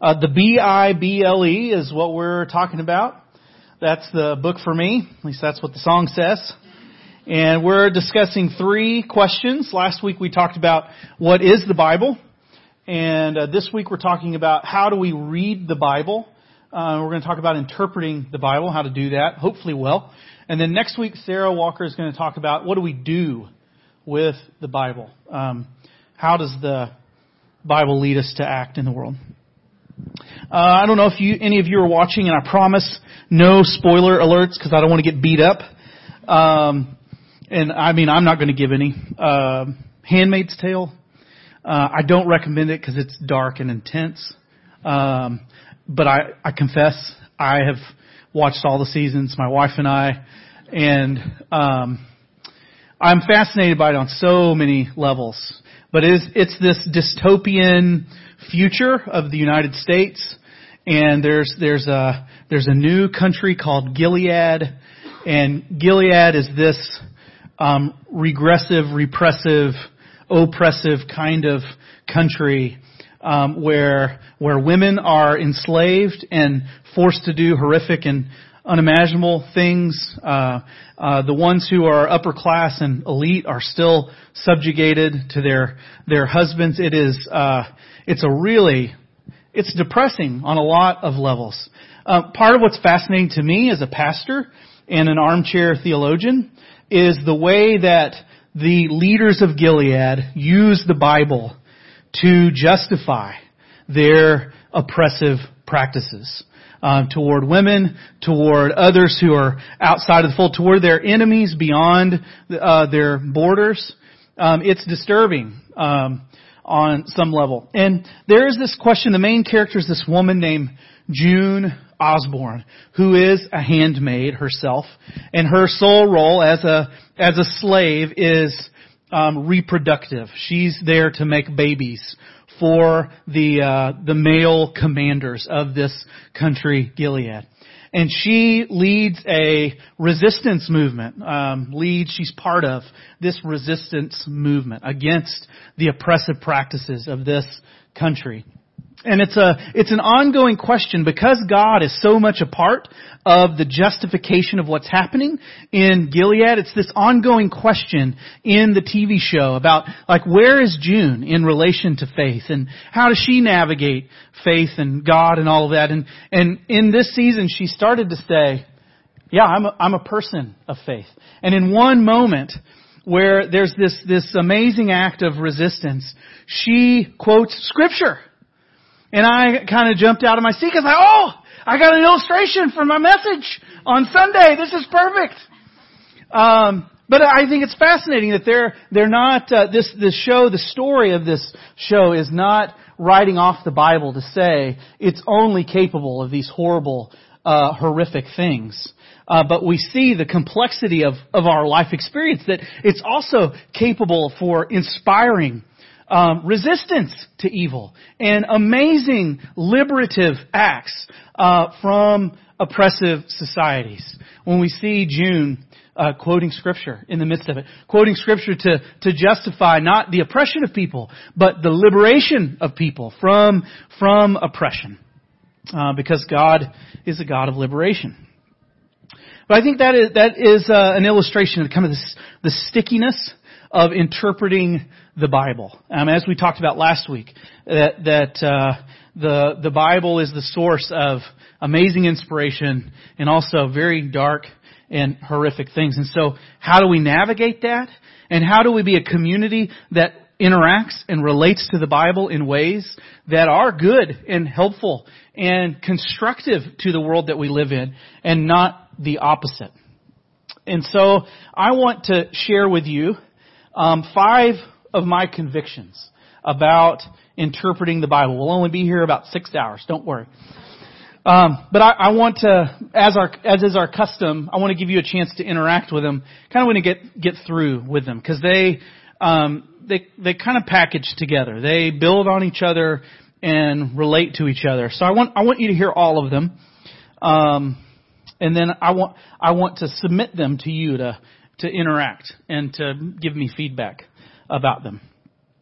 Uh, the B-I-B-L-E is what we're talking about. That's the book for me. At least that's what the song says. And we're discussing three questions. Last week we talked about what is the Bible. And uh, this week we're talking about how do we read the Bible. Uh, we're going to talk about interpreting the Bible, how to do that, hopefully well. And then next week Sarah Walker is going to talk about what do we do with the Bible. Um, how does the Bible lead us to act in the world? Uh, I don't know if you, any of you are watching, and I promise no spoiler alerts because I don't want to get beat up. Um, and I mean, I'm not going to give any. Uh, Handmaid's Tale. Uh, I don't recommend it because it's dark and intense. Um, but I, I confess, I have watched all the seasons, my wife and I, and um, I'm fascinated by it on so many levels. But it is, it's this dystopian future of the United States, and there's there's a there's a new country called Gilead, and Gilead is this um, regressive, repressive, oppressive kind of country um, where where women are enslaved and forced to do horrific and unimaginable things. Uh, uh, the ones who are upper class and elite are still subjugated to their their husbands. It is uh, it's a really it's depressing on a lot of levels. Uh, part of what's fascinating to me as a pastor and an armchair theologian is the way that the leaders of Gilead use the Bible to justify their oppressive practices um, toward women, toward others who are outside of the fold, toward their enemies beyond uh, their borders. Um, it's disturbing um, on some level. And there is this question. The main character is this woman named June Osborne, who is a handmaid herself, and her sole role as a as a slave is um, reproductive. She's there to make babies for the uh, the male commanders of this country, Gilead. And she leads a resistance movement. Um, leads, she's part of this resistance movement against the oppressive practices of this country. And it's a, it's an ongoing question because God is so much a part of the justification of what's happening in Gilead. It's this ongoing question in the TV show about like where is June in relation to faith and how does she navigate faith and God and all of that. And, and in this season she started to say, yeah, I'm a, I'm a person of faith. And in one moment, where there's this, this amazing act of resistance, she quotes scripture. And I kind of jumped out of my seat because I, oh, I got an illustration for my message on Sunday. This is perfect. Um, but I think it's fascinating that they're they're not uh, this this show. The story of this show is not writing off the Bible to say it's only capable of these horrible, uh, horrific things. Uh, but we see the complexity of of our life experience that it's also capable for inspiring um, resistance to evil and amazing liberative acts uh, from oppressive societies. When we see June uh, quoting scripture in the midst of it, quoting scripture to to justify not the oppression of people, but the liberation of people from from oppression, uh, because God is a God of liberation. But I think that is that is uh, an illustration of kind of this, the stickiness of interpreting the Bible. Um, as we talked about last week, that that uh, the the Bible is the source of amazing inspiration and also very dark and horrific things. And so, how do we navigate that? And how do we be a community that interacts and relates to the Bible in ways that are good and helpful and constructive to the world that we live in and not the opposite? And so I want to share with you um, five of my convictions about interpreting the Bible. We'll only be here about six hours. Don't worry. Um, but I, I, want to, as our as is our custom, I want to give you a chance to interact with them. Kind of want to get get through with them because they um, they they kind of package together. They build on each other and relate to each other. So I want I want you to hear all of them, um, and then I want I want to submit them to you to to interact and to give me feedback about them.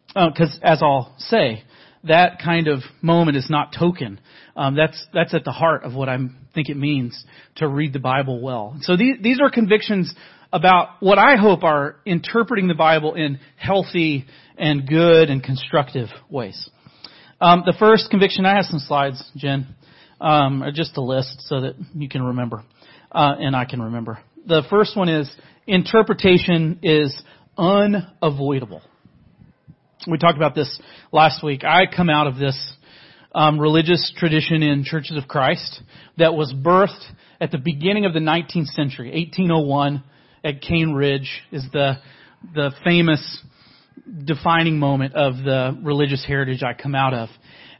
Because uh, as I'll say, that kind of moment is not token. Um, that's that's at the heart of what I think it means to read the Bible well. So these these are convictions about what I hope are interpreting the Bible in healthy and good and constructive ways. Um, the first conviction, I have some slides, Jen, um, or just a list so that you can remember, uh, and I can remember. The first one is interpretation is unavoidable. We talked about this last week. I come out of this um, religious tradition in Churches of Christ that was birthed at the beginning of the 19th century, 1801 at Cane Ridge is the the famous defining moment of the religious heritage I come out of.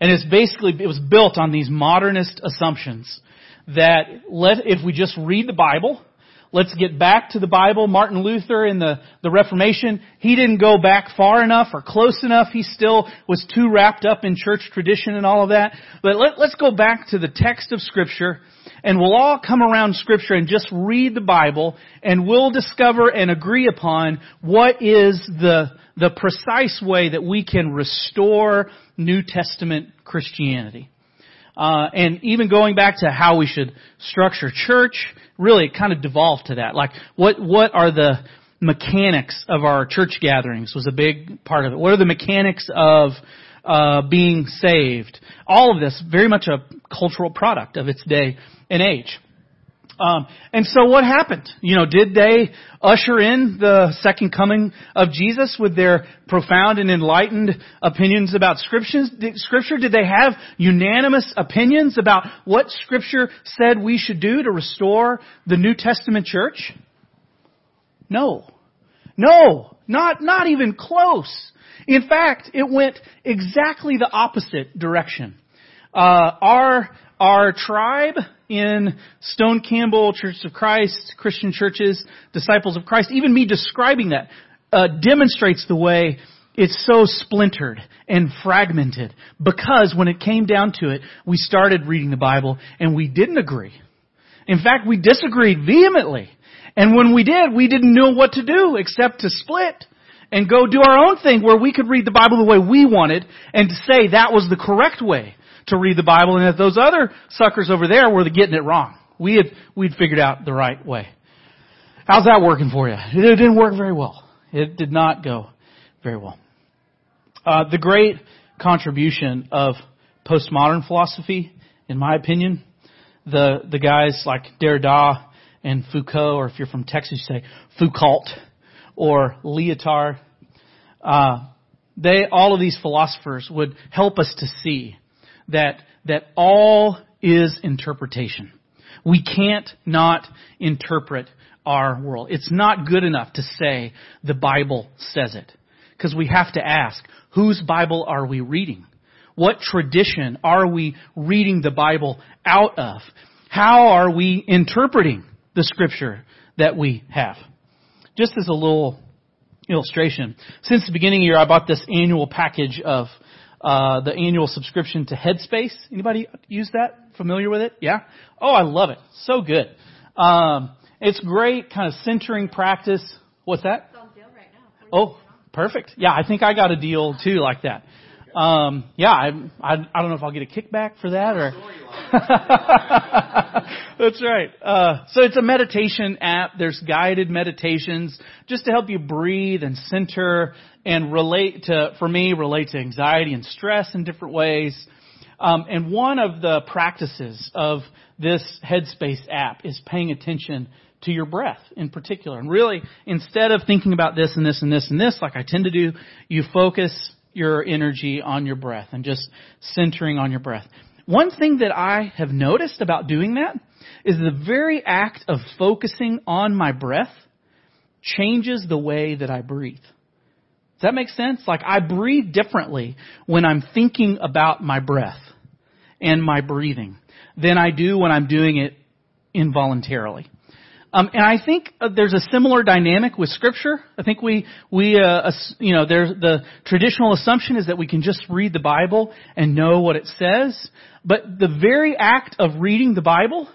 And it's basically, it was built on these modernist assumptions that let, if we just read the Bible, let's get back to the Bible. Martin Luther in the, the Reformation, he didn't go back far enough or close enough. He still was too wrapped up in church tradition and all of that. But let, let's go back to the text of scripture and we'll all come around scripture and just read the Bible and we'll discover and agree upon what is the, the precise way that we can restore New Testament Christianity. Uh, and even going back to how we should structure church, really it kind of devolved to that. Like, what what are the mechanics of our church gatherings was a big part of it. What are the mechanics of uh, being saved? All of this very much a cultural product of its day and age. Um, and so what happened? You know, did they usher in the second coming of Jesus with their profound and enlightened opinions about scriptures? Scripture? Did they have unanimous opinions about what Scripture said we should do to restore the New Testament church? No. No. Not, not even close. In fact, it went exactly the opposite direction. Uh, our, our tribe in Stone Campbell, Church of Christ, Christian churches, Disciples of Christ, even me describing that, uh, demonstrates the way it's so splintered and fragmented because when it came down to it, we started reading the Bible and we didn't agree. In fact, we disagreed vehemently. And when we did, we didn't know what to do except to split and go do our own thing where we could read the Bible the way we wanted and to say that was the correct way to read the Bible and that those other suckers over there were getting it wrong. We had, we'd figured out the right way. How's that working for you? It didn't work very well. It did not go very well. Uh, the great contribution of postmodern philosophy, in my opinion, the, the guys like Derrida and Foucault, or if you're from Texas, you say Foucault, or Lyotard, uh, they, all of these philosophers would help us to see that, that all is interpretation. We can't not interpret our world. It's not good enough to say the Bible says it. Because we have to ask, whose Bible are we reading? What tradition are we reading the Bible out of? How are we interpreting the scripture that we have? Just as a little illustration, since the beginning of the year I bought this annual package of uh, the annual subscription to Headspace. Anybody use that? Familiar with it? Yeah? Oh, I love it. So good. Um, it's great, kind of centering practice. What's that? Oh, perfect. Yeah, I think I got a deal too like that. Um, yeah, I, I, I don't know if I'll get a kickback for that or. That's right. Uh, so it's a meditation app. There's guided meditations just to help you breathe and center and relate to, for me, relate to anxiety and stress in different ways. Um, and one of the practices of this Headspace app is paying attention to your breath in particular. And really, instead of thinking about this and this and this and this, like I tend to do, you focus your energy on your breath and just centering on your breath. One thing that I have noticed about doing that is the very act of focusing on my breath changes the way that I breathe. Does that make sense? Like I breathe differently when I'm thinking about my breath and my breathing than I do when I'm doing it involuntarily. Um, and I think uh, there's a similar dynamic with Scripture. I think we we uh, you know there's the traditional assumption is that we can just read the Bible and know what it says, but the very act of reading the Bible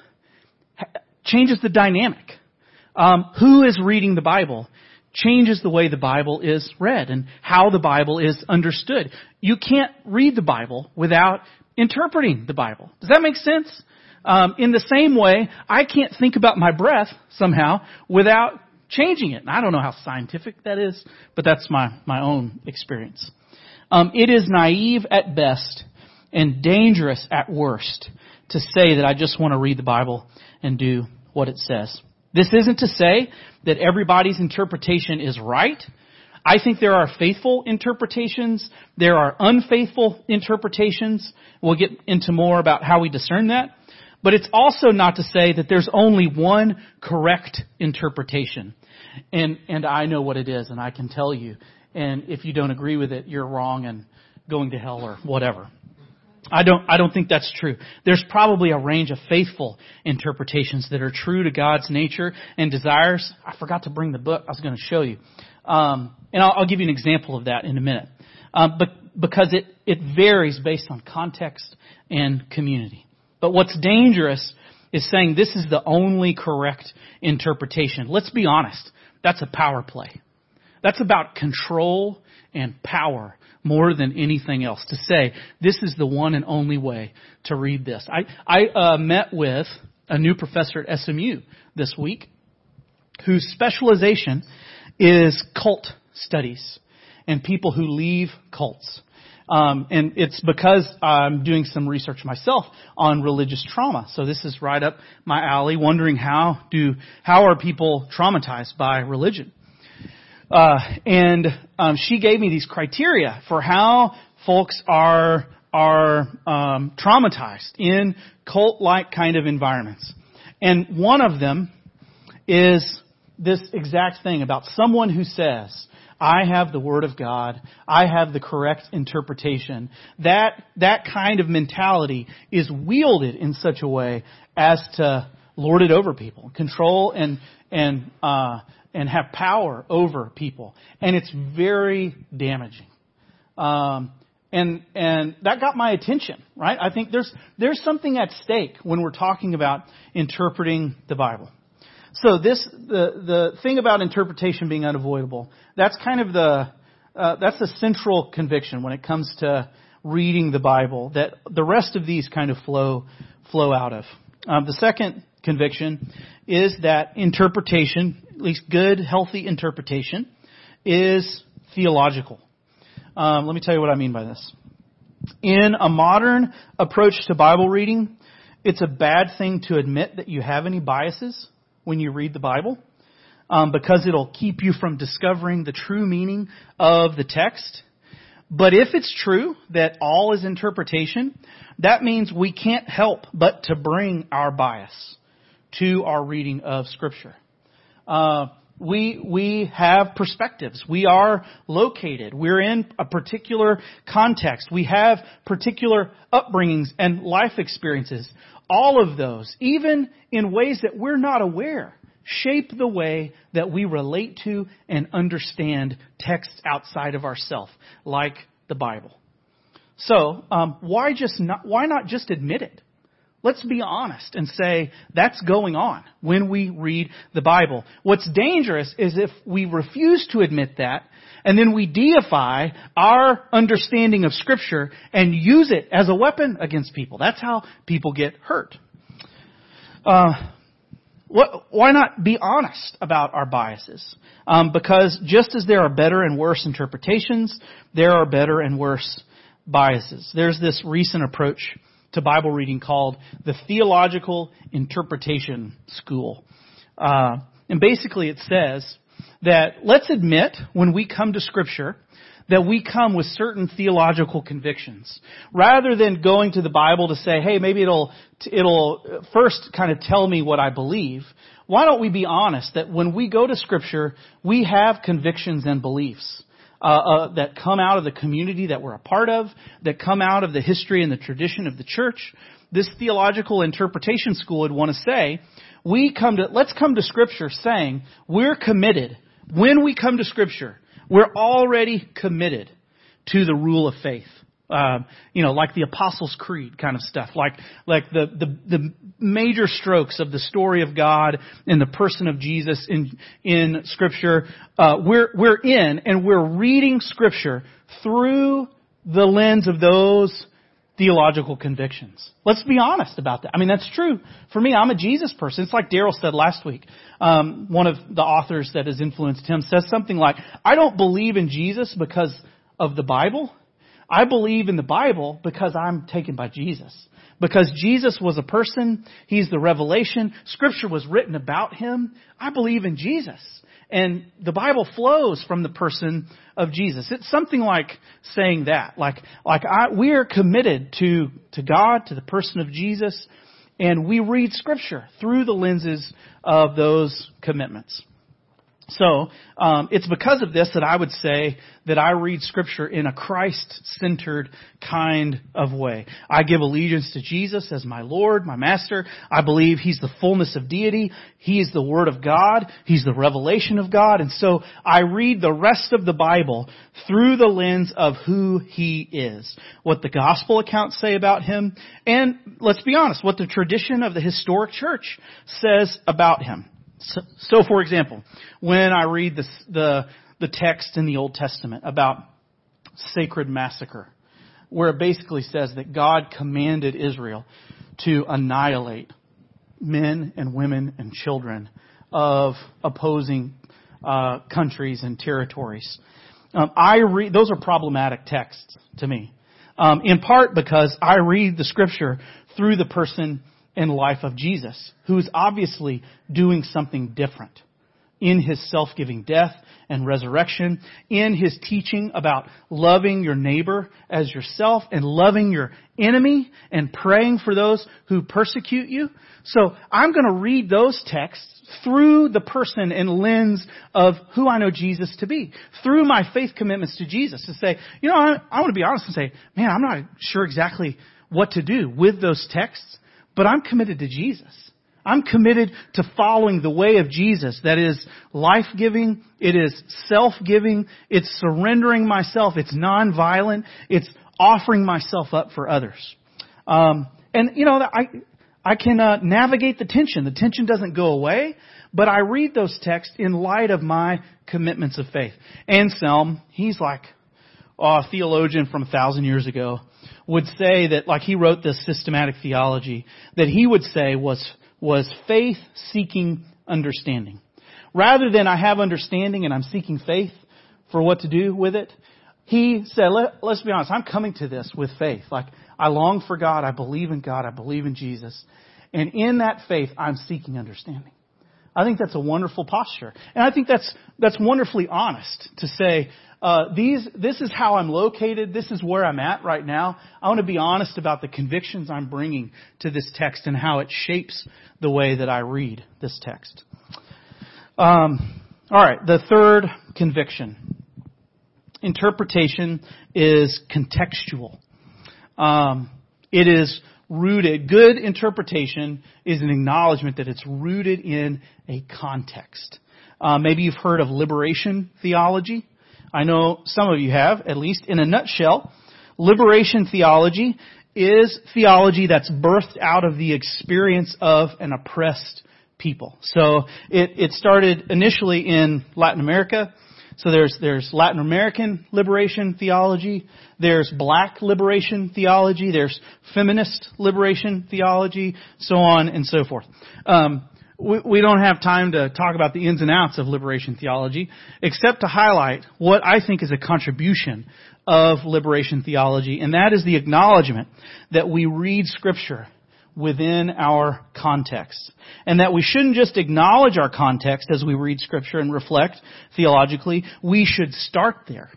changes the dynamic. Um, who is reading the Bible changes the way the Bible is read and how the Bible is understood. You can't read the Bible without interpreting the Bible. Does that make sense? Um, in the same way, I can't think about my breath somehow without changing it. And I don't know how scientific that is, but that's my, my own experience. Um, it is naive at best and dangerous at worst to say that I just want to read the Bible and do what it says. This isn't to say that everybody's interpretation is right. I think there are faithful interpretations. There are unfaithful interpretations. We'll get into more about how we discern that. But it's also not to say that there's only one correct interpretation. And, and I know what it is and I can tell you. And if you don't agree with it, you're wrong and going to hell or whatever. I don't, I don't think that's true. There's probably a range of faithful interpretations that are true to God's nature and desires. I forgot to bring the book. I was going to show you. Um, and I'll, I'll, give you an example of that in a minute. Um, but because it, it varies based on context and community. But what's dangerous is saying this is the only correct interpretation. Let's be honest. That's a power play. That's about control and power more than anything else. To say this is the one and only way to read this. I I uh, met with a new professor at SMU this week, whose specialization is cult studies and people who leave cults. Um, and it's because I'm doing some research myself on religious trauma. So this is right up my alley, wondering how do how are people traumatized by religion. Uh, and um, she gave me these criteria for how folks are are um, traumatized in cult-like kind of environments. And one of them is this exact thing about someone who says, I have the Word of God. I have the correct interpretation. That, that kind of mentality is wielded in such a way as to lord it over people, control and, and, uh, and have power over people. And it's very damaging. Um, and, and that got my attention, right? I think there's, there's something at stake when we're talking about interpreting the Bible. So this, the, the thing about interpretation being unavoidable, that's kind of the, uh, that's the central conviction when it comes to reading the Bible that the rest of these kind of flow, flow out of. Um, the second conviction is that interpretation, at least good, healthy interpretation, is theological. Um, let me tell you what I mean by this. In a modern approach to Bible reading, it's a bad thing to admit that you have any biases when you read the Bible um, because it'll keep you from discovering the true meaning of the text. But if it's true that all is interpretation, that means we can't help but to bring our bias to our reading of Scripture. Uh, we we have perspectives. We are located. We're in a particular context. We have particular upbringings and life experiences. All of those, even in ways that we're not aware, shape the way that we relate to and understand texts outside of ourselves, like the Bible. So, um, why just not? Why not just admit it? Let's be honest and say that's going on when we read the Bible. What's dangerous is if we refuse to admit that and then we deify our understanding of Scripture and use it as a weapon against people. That's how people get hurt. Uh, what, why not be honest about our biases? Um, because just as there are better and worse interpretations, there are better and worse biases. There's this recent approach to Bible reading called the Theological Interpretation School. Uh, and basically it says that let's admit when we come to Scripture that we come with certain theological convictions. Rather than going to the Bible to say, hey, maybe it'll, it'll first kind of tell me what I believe, why don't we be honest that when we go to Scripture, we have convictions and beliefs uh, uh, that come out of the community that we're a part of, that come out of the history and the tradition of the church. This theological interpretation school would want to say, we come to, let's come to scripture saying, we're committed. When we come to scripture, we're already committed to the rule of faith Uh, you know, like the Apostles' Creed kind of stuff, like like the the the major strokes of the story of God and the person of Jesus in in Scripture. Uh, we're we're in and we're reading Scripture through the lens of those theological convictions. Let's be honest about that. I mean, that's true. For me, I'm a Jesus person. It's like Daryl said last week. Um, one of the authors that has influenced him says something like, I don't believe in Jesus because of the Bible. I believe in the Bible because I'm taken by Jesus. Because Jesus was a person, He's the revelation, Scripture was written about Him. I believe in Jesus. And the Bible flows from the person of Jesus. It's something like saying that. Like, like I, we are committed to, to God, to the person of Jesus, and we read Scripture through the lenses of those commitments. So um, it's because of this that I would say that I read Scripture in a Christ-centered kind of way. I give allegiance to Jesus as my Lord, my Master. I believe He's the fullness of deity. He is the Word of God. He's the revelation of God. And so I read the rest of the Bible through the lens of who He is, what the Gospel accounts say about Him, and let's be honest, what the tradition of the historic church says about Him. So, so, for example, when I read the, the, the text in the Old Testament about sacred massacre, where it basically says that God commanded Israel to annihilate men and women and children of opposing uh, countries and territories. Um, I read those are problematic texts to me, um, in part because I read the scripture through the person and life of Jesus, who is obviously doing something different in his self-giving death and resurrection, in his teaching about loving your neighbor as yourself and loving your enemy and praying for those who persecute you. So I'm going to read those texts through the person and lens of who I know Jesus to be, through my faith commitments to Jesus to say, you know, I, I want to be honest and say, man, I'm not sure exactly what to do with those texts, but I'm committed to Jesus. I'm committed to following the way of Jesus that is life-giving, it is self-giving, it's surrendering myself, it's non-violent, it's offering myself up for others. Um, and you know, I I can uh, navigate the tension. The tension doesn't go away, but I read those texts in light of my commitments of faith. Anselm, he's like a theologian from a thousand years ago would say that, like he wrote this systematic theology, that he would say was, was faith seeking understanding. Rather than I have understanding and I'm seeking faith for what to do with it, he said, Let, let's be honest, I'm coming to this with faith. Like, I long for God, I believe in God, I believe in Jesus. And in that faith, I'm seeking understanding. I think that's a wonderful posture. And I think that's, that's wonderfully honest to say, uh, these, this is how I'm located. This is where I'm at right now. I want to be honest about the convictions I'm bringing to this text and how it shapes the way that I read this text. Um, all right, the third conviction. Interpretation is contextual. Um, it is rooted, good interpretation is an acknowledgement that it's rooted in a context. Uh, maybe you've heard of liberation theology. I know some of you have, at least in a nutshell. Liberation theology is theology that's birthed out of the experience of an oppressed people. So it, it started initially in Latin America. So there's, there's Latin American liberation theology, there's black liberation theology, there's feminist liberation theology, so on and so forth. Um, we, don't have time to talk about the ins and outs of liberation theology, except to highlight what I think is a contribution of liberation theology, and that is the acknowledgement that we read Scripture within our context. And that we shouldn't just acknowledge our context as we read Scripture and reflect theologically, we should start there.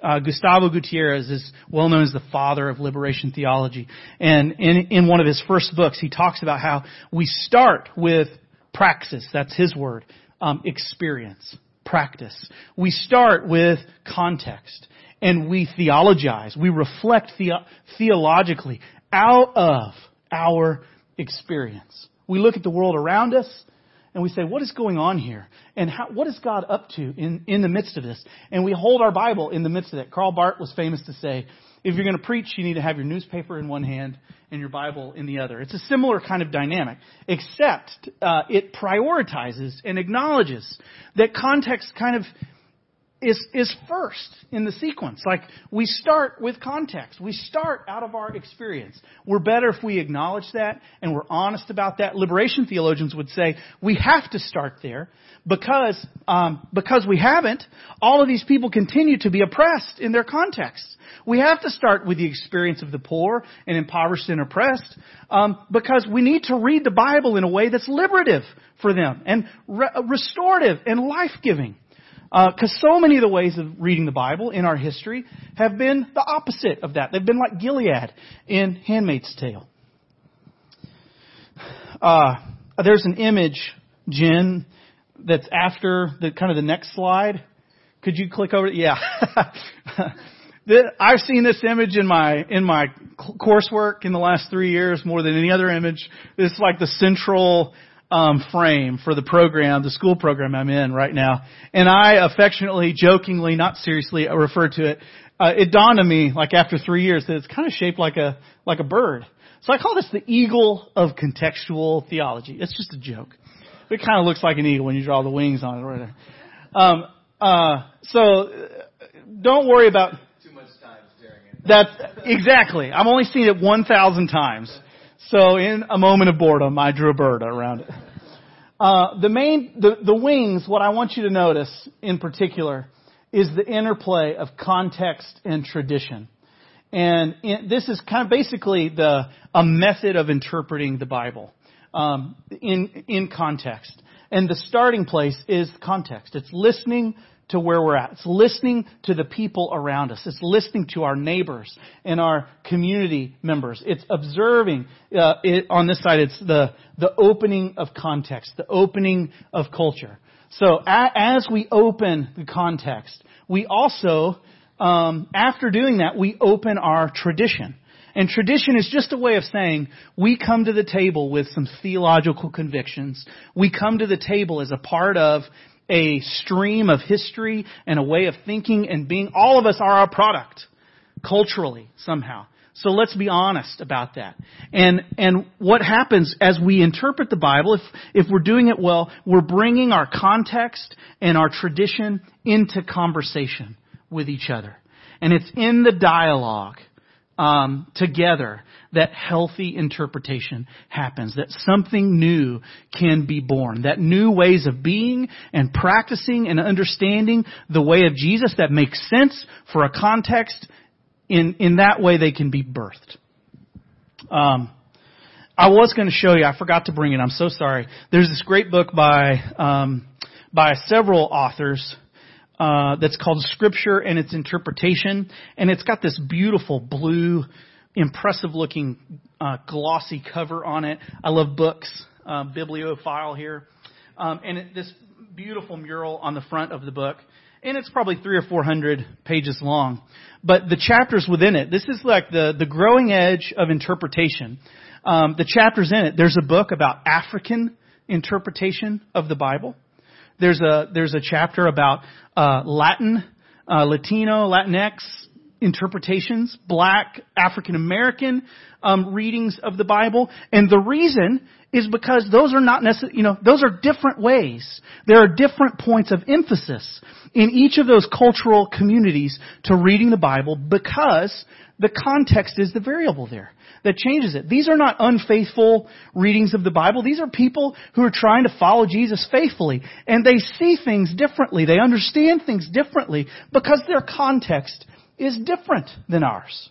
Uh, Gustavo Gutierrez is well known as the father of liberation theology. And in, in one of his first books, he talks about how we start with praxis, that's his word, um, experience, practice. We start with context and we theologize, we reflect the- theologically out of our experience. We look at the world around us and we say, what is going on here? And how, what is God up to in, in the midst of this? And we hold our Bible in the midst of it. Karl Barth was famous to say, if you're going to preach, you need to have your newspaper in one hand and your Bible in the other. It's a similar kind of dynamic, except uh, it prioritizes and acknowledges that context kind of is, is first in the sequence. Like, we start with context. We start out of our experience. We're better if we acknowledge that and we're honest about that. Liberation theologians would say we have to start there because, um, because we haven't, all of these people continue to be oppressed in their contexts. We have to start with the experience of the poor and impoverished and oppressed um, because we need to read the Bible in a way that's liberative for them and re- restorative and life-giving. Because uh, so many of the ways of reading the Bible in our history have been the opposite of that. They've been like Gilead in Handmaid's Tale. Uh, there's an image, Jen, that's after the kind of the next slide. Could you click over? Yeah. I've seen this image in my in my coursework in the last three years more than any other image. It's like the central um, frame for the program, the school program I'm in right now. And I affectionately, jokingly, not seriously, refer to it. Uh, it dawned on me, like after three years, that it's kind of shaped like a like a bird. So I call this the eagle of contextual theology. It's just a joke. It kind of looks like an eagle when you draw the wings on it right there. Um, uh, so uh, don't worry about too much time staring at that. That's exactly. I'm only seen it 1,000 times. So in a moment of boredom, I drew a bird around it. Uh, the main, the, the wings, what I want you to notice in particular is the interplay of context and tradition. And in, this is kind of basically the, a method of interpreting the Bible, um, in, in context. And the starting place is context. It's listening to where we're at. It's listening to the people around us. It's listening to our neighbors and our community members. It's observing. Uh, it, on this side, it's the the opening of context, the opening of culture. So a, as we open the context, we also, um, after doing that, we open our tradition. And tradition is just a way of saying we come to the table with some theological convictions. We come to the table as a part of a stream of history and a way of thinking and being. All of us are our product culturally somehow. So let's be honest about that. And, and what happens as we interpret the Bible, if, if we're doing it well, we're bringing our context and our tradition into conversation with each other. And it's in the dialogue um, together that healthy interpretation happens, that something new can be born, that new ways of being and practicing and understanding the way of Jesus that makes sense for a context, in, in that way they can be birthed. Um, I was going to show you, I forgot to bring it, I'm so sorry. There's this great book by, um, by several authors, uh, that's called Scripture and its Interpretation, and it's got this beautiful blue, impressive looking uh, glossy cover on it. I love books, uh, bibliophile here, um, and it, this beautiful mural on the front of the book. And it's probably three or four hundred pages long. But the chapters within it, this is like the, the growing edge of interpretation. Um, the chapters in it, there's a book about African interpretation of the Bible. There's a there's a chapter about uh, Latin, uh, Latino, Latinx interpretations, Black, African American um, readings of the Bible, and the reason is because those are not necessarily, you know, those are different ways. There are different points of emphasis in each of those cultural communities to reading the Bible because the context is the variable there that changes it. These are not unfaithful readings of the Bible. These are people who are trying to follow Jesus faithfully. And they see things differently. They understand things differently because their context is different than ours.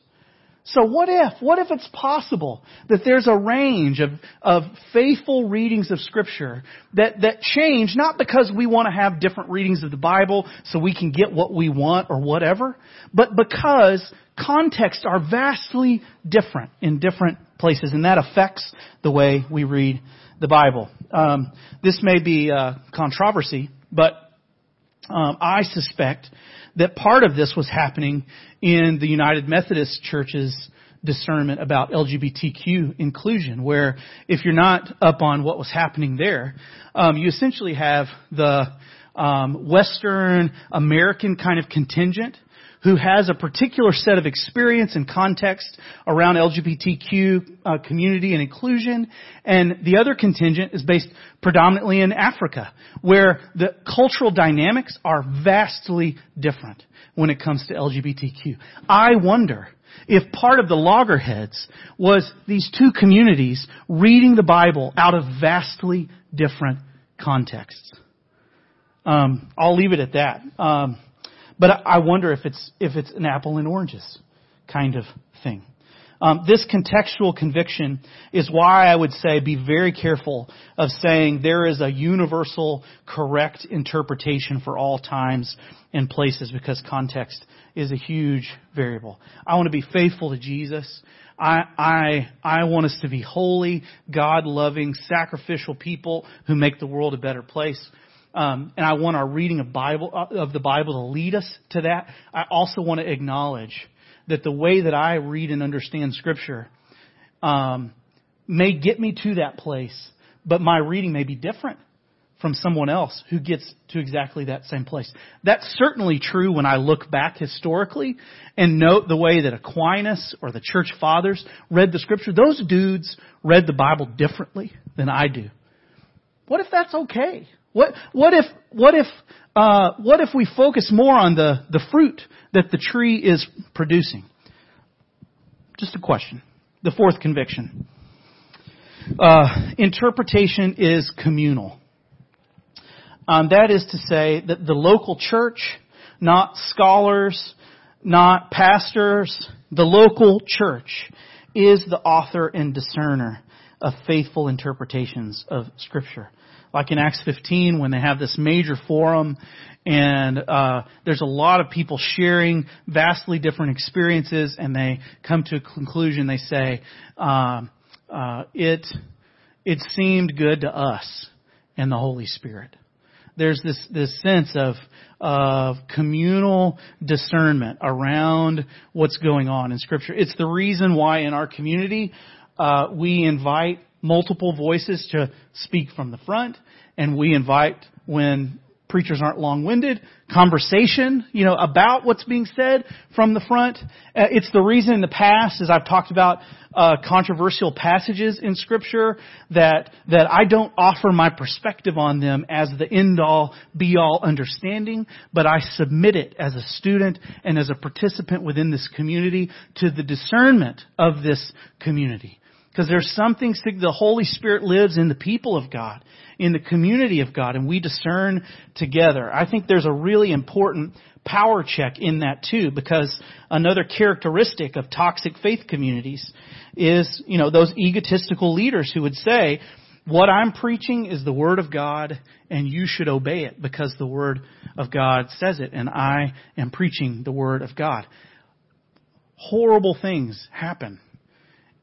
So what if? What if it's possible that there's a range of, of faithful readings of Scripture that, that change not because we want to have different readings of the Bible so we can get what we want or whatever, but because contexts are vastly different in different places, and that affects the way we read the Bible. Um, this may be a controversy, but um, I suspect that part of this was happening in the United Methodist Church's discernment about LGBTQ inclusion, where if you're not up on what was happening there, um, you essentially have the um, Western American kind of contingent who has a particular set of experience and context around LGBTQ uh, community and inclusion, and the other contingent is based predominantly in Africa, where the cultural dynamics are vastly different when it comes to LGBTQ. I wonder if part of the loggerheads was these two communities reading the Bible out of vastly different contexts. Um, I'll leave it at that. Um, but I wonder if it's if it's an apple and oranges kind of thing. Um, this contextual conviction is why I would say be very careful of saying there is a universal correct interpretation for all times and places because context is a huge variable. I want to be faithful to Jesus. I, I, I want us to be holy, God-loving, sacrificial people who make the world a better place. Um, and I want our reading of Bible of the Bible to lead us to that. I also want to acknowledge that the way that I read and understand Scripture um, may get me to that place, but my reading may be different from someone else who gets to exactly that same place. That's certainly true when I look back historically and note the way that Aquinas or the church fathers read the scripture. Those dudes read the Bible differently than I do. What if that's okay? What, what if, what if, uh, what if we focus more on the, the fruit that the tree is producing? Just a question. The fourth conviction. Uh, interpretation is communal. Um, that is to say that the local church, not scholars, not pastors, the local church is the author and discerner of faithful interpretations of Scripture. Like in Acts 15, when they have this major forum, and uh, there's a lot of people sharing vastly different experiences, and they come to a conclusion. They say, uh, uh, "It it seemed good to us and the Holy Spirit." there's this, this sense of, of communal discernment around what's going on in Scripture. It's the reason why in our community uh, we invite multiple voices to speak from the front, and we invite when preachers aren't long-winded, conversation, you know, about what's being said from the front. Uh, it's the reason in the past, as I've talked about uh, controversial passages in Scripture, that that I don't offer my perspective on them as the end-all, be-all understanding, but I submit it as a student and as a participant within this community to the discernment of this community. Because there's something, the Holy Spirit lives in the people of God, in the community of God, and we discern together. I think there's a really important power check in that too, because another characteristic of toxic faith communities is, you know, those egotistical leaders who would say, what I'm preaching is the Word of God, and you should obey it because the Word of God says it, and I am preaching the Word of God. Horrible things happen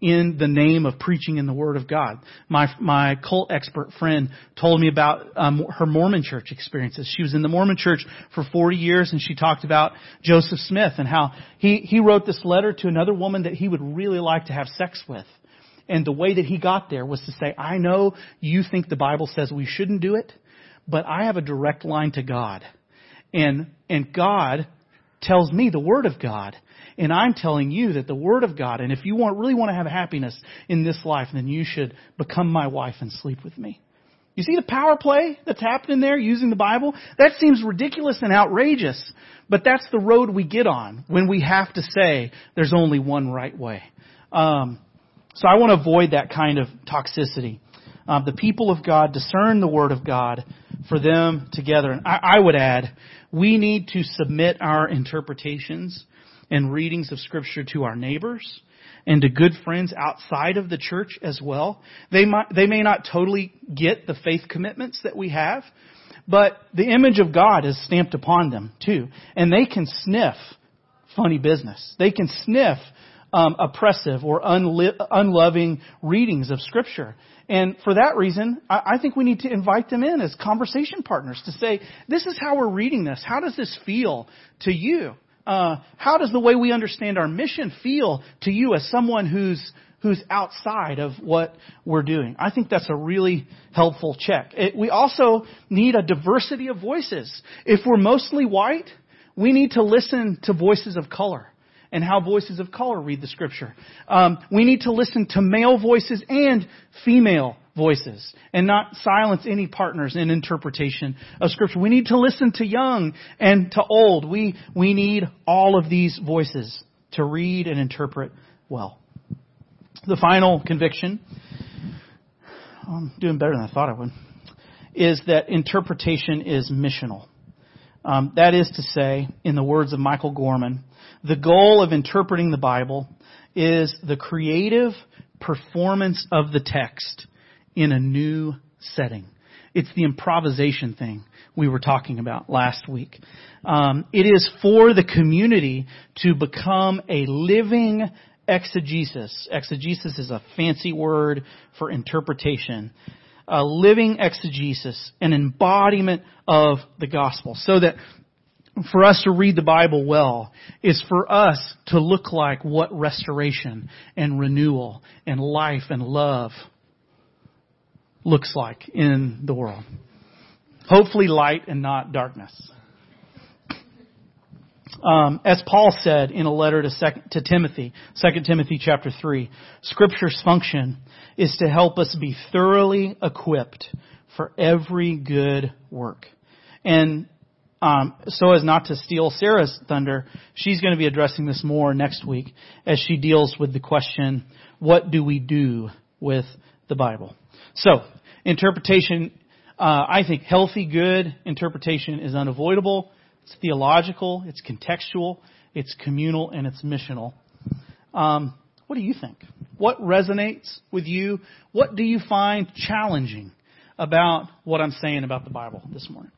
in the name of preaching in the Word of God. My my cult expert friend told me about um, her Mormon church experiences. She was in the Mormon church for 40 years, and she talked about Joseph Smith and how he he wrote this letter to another woman that he would really like to have sex with. And the way that he got there was to say, I know you think the Bible says we shouldn't do it, but I have a direct line to God. And, and God tells me the Word of God and I'm telling you that the Word of God, and if you want, really want to have happiness in this life, then you should become my wife and sleep with me. You see the power play that's happening there using the Bible? That seems ridiculous and outrageous, but that's the road we get on when we have to say there's only one right way. Um, so I want to avoid that kind of toxicity. Uh, the people of God discern the Word of God for them together. And I, I would add, we need to submit our interpretations and readings of Scripture to our neighbors and to good friends outside of the church as well. They might, they may not totally get the faith commitments that we have, but the image of God is stamped upon them too. And they can sniff funny business. They can sniff um, oppressive or unli- unloving readings of Scripture. And for that reason, I, I think we need to invite them in as conversation partners to say, this is how we're reading this. How does this feel to you? Uh, how does the way we understand our mission feel to you as someone who's who's outside of what we're doing? I think that's a really helpful check. It, we also need a diversity of voices. If we're mostly white, we need to listen to voices of color and how voices of color read the scripture. Um, we need to listen to male voices and female voices and not silence any partners in interpretation of scripture. We need to listen to young and to old. We, we need all of these voices to read and interpret well. The final conviction, I'm doing better than I thought I would, is that interpretation is missional. Um, that is to say, in the words of Michael Gorman, the goal of interpreting the Bible is the creative performance of the text in a new setting. It's the improvisation thing we were talking about last week. Um, it is for the community to become a living exegesis. Exegesis is a fancy word for interpretation. A living exegesis, an embodiment of the gospel. So that for us to read the Bible well is for us to look like what restoration and renewal and life and love looks like in the world. Hopefully light and not darkness. Um, as Paul said in a letter to, sec- to Timothy, 2 Timothy chapter 3, Scripture's function is to help us be thoroughly equipped for every good work. And um, so as not to steal Sarah's thunder, she's going to be addressing this more next week as she deals with the question, what do we do with the Bible? So, interpretation, uh, I think healthy, good interpretation is unavoidable. It's theological, it's contextual, it's communal, and it's missional. Um, what do you think? What resonates with you? What do you find challenging about what I'm saying about the Bible this morning?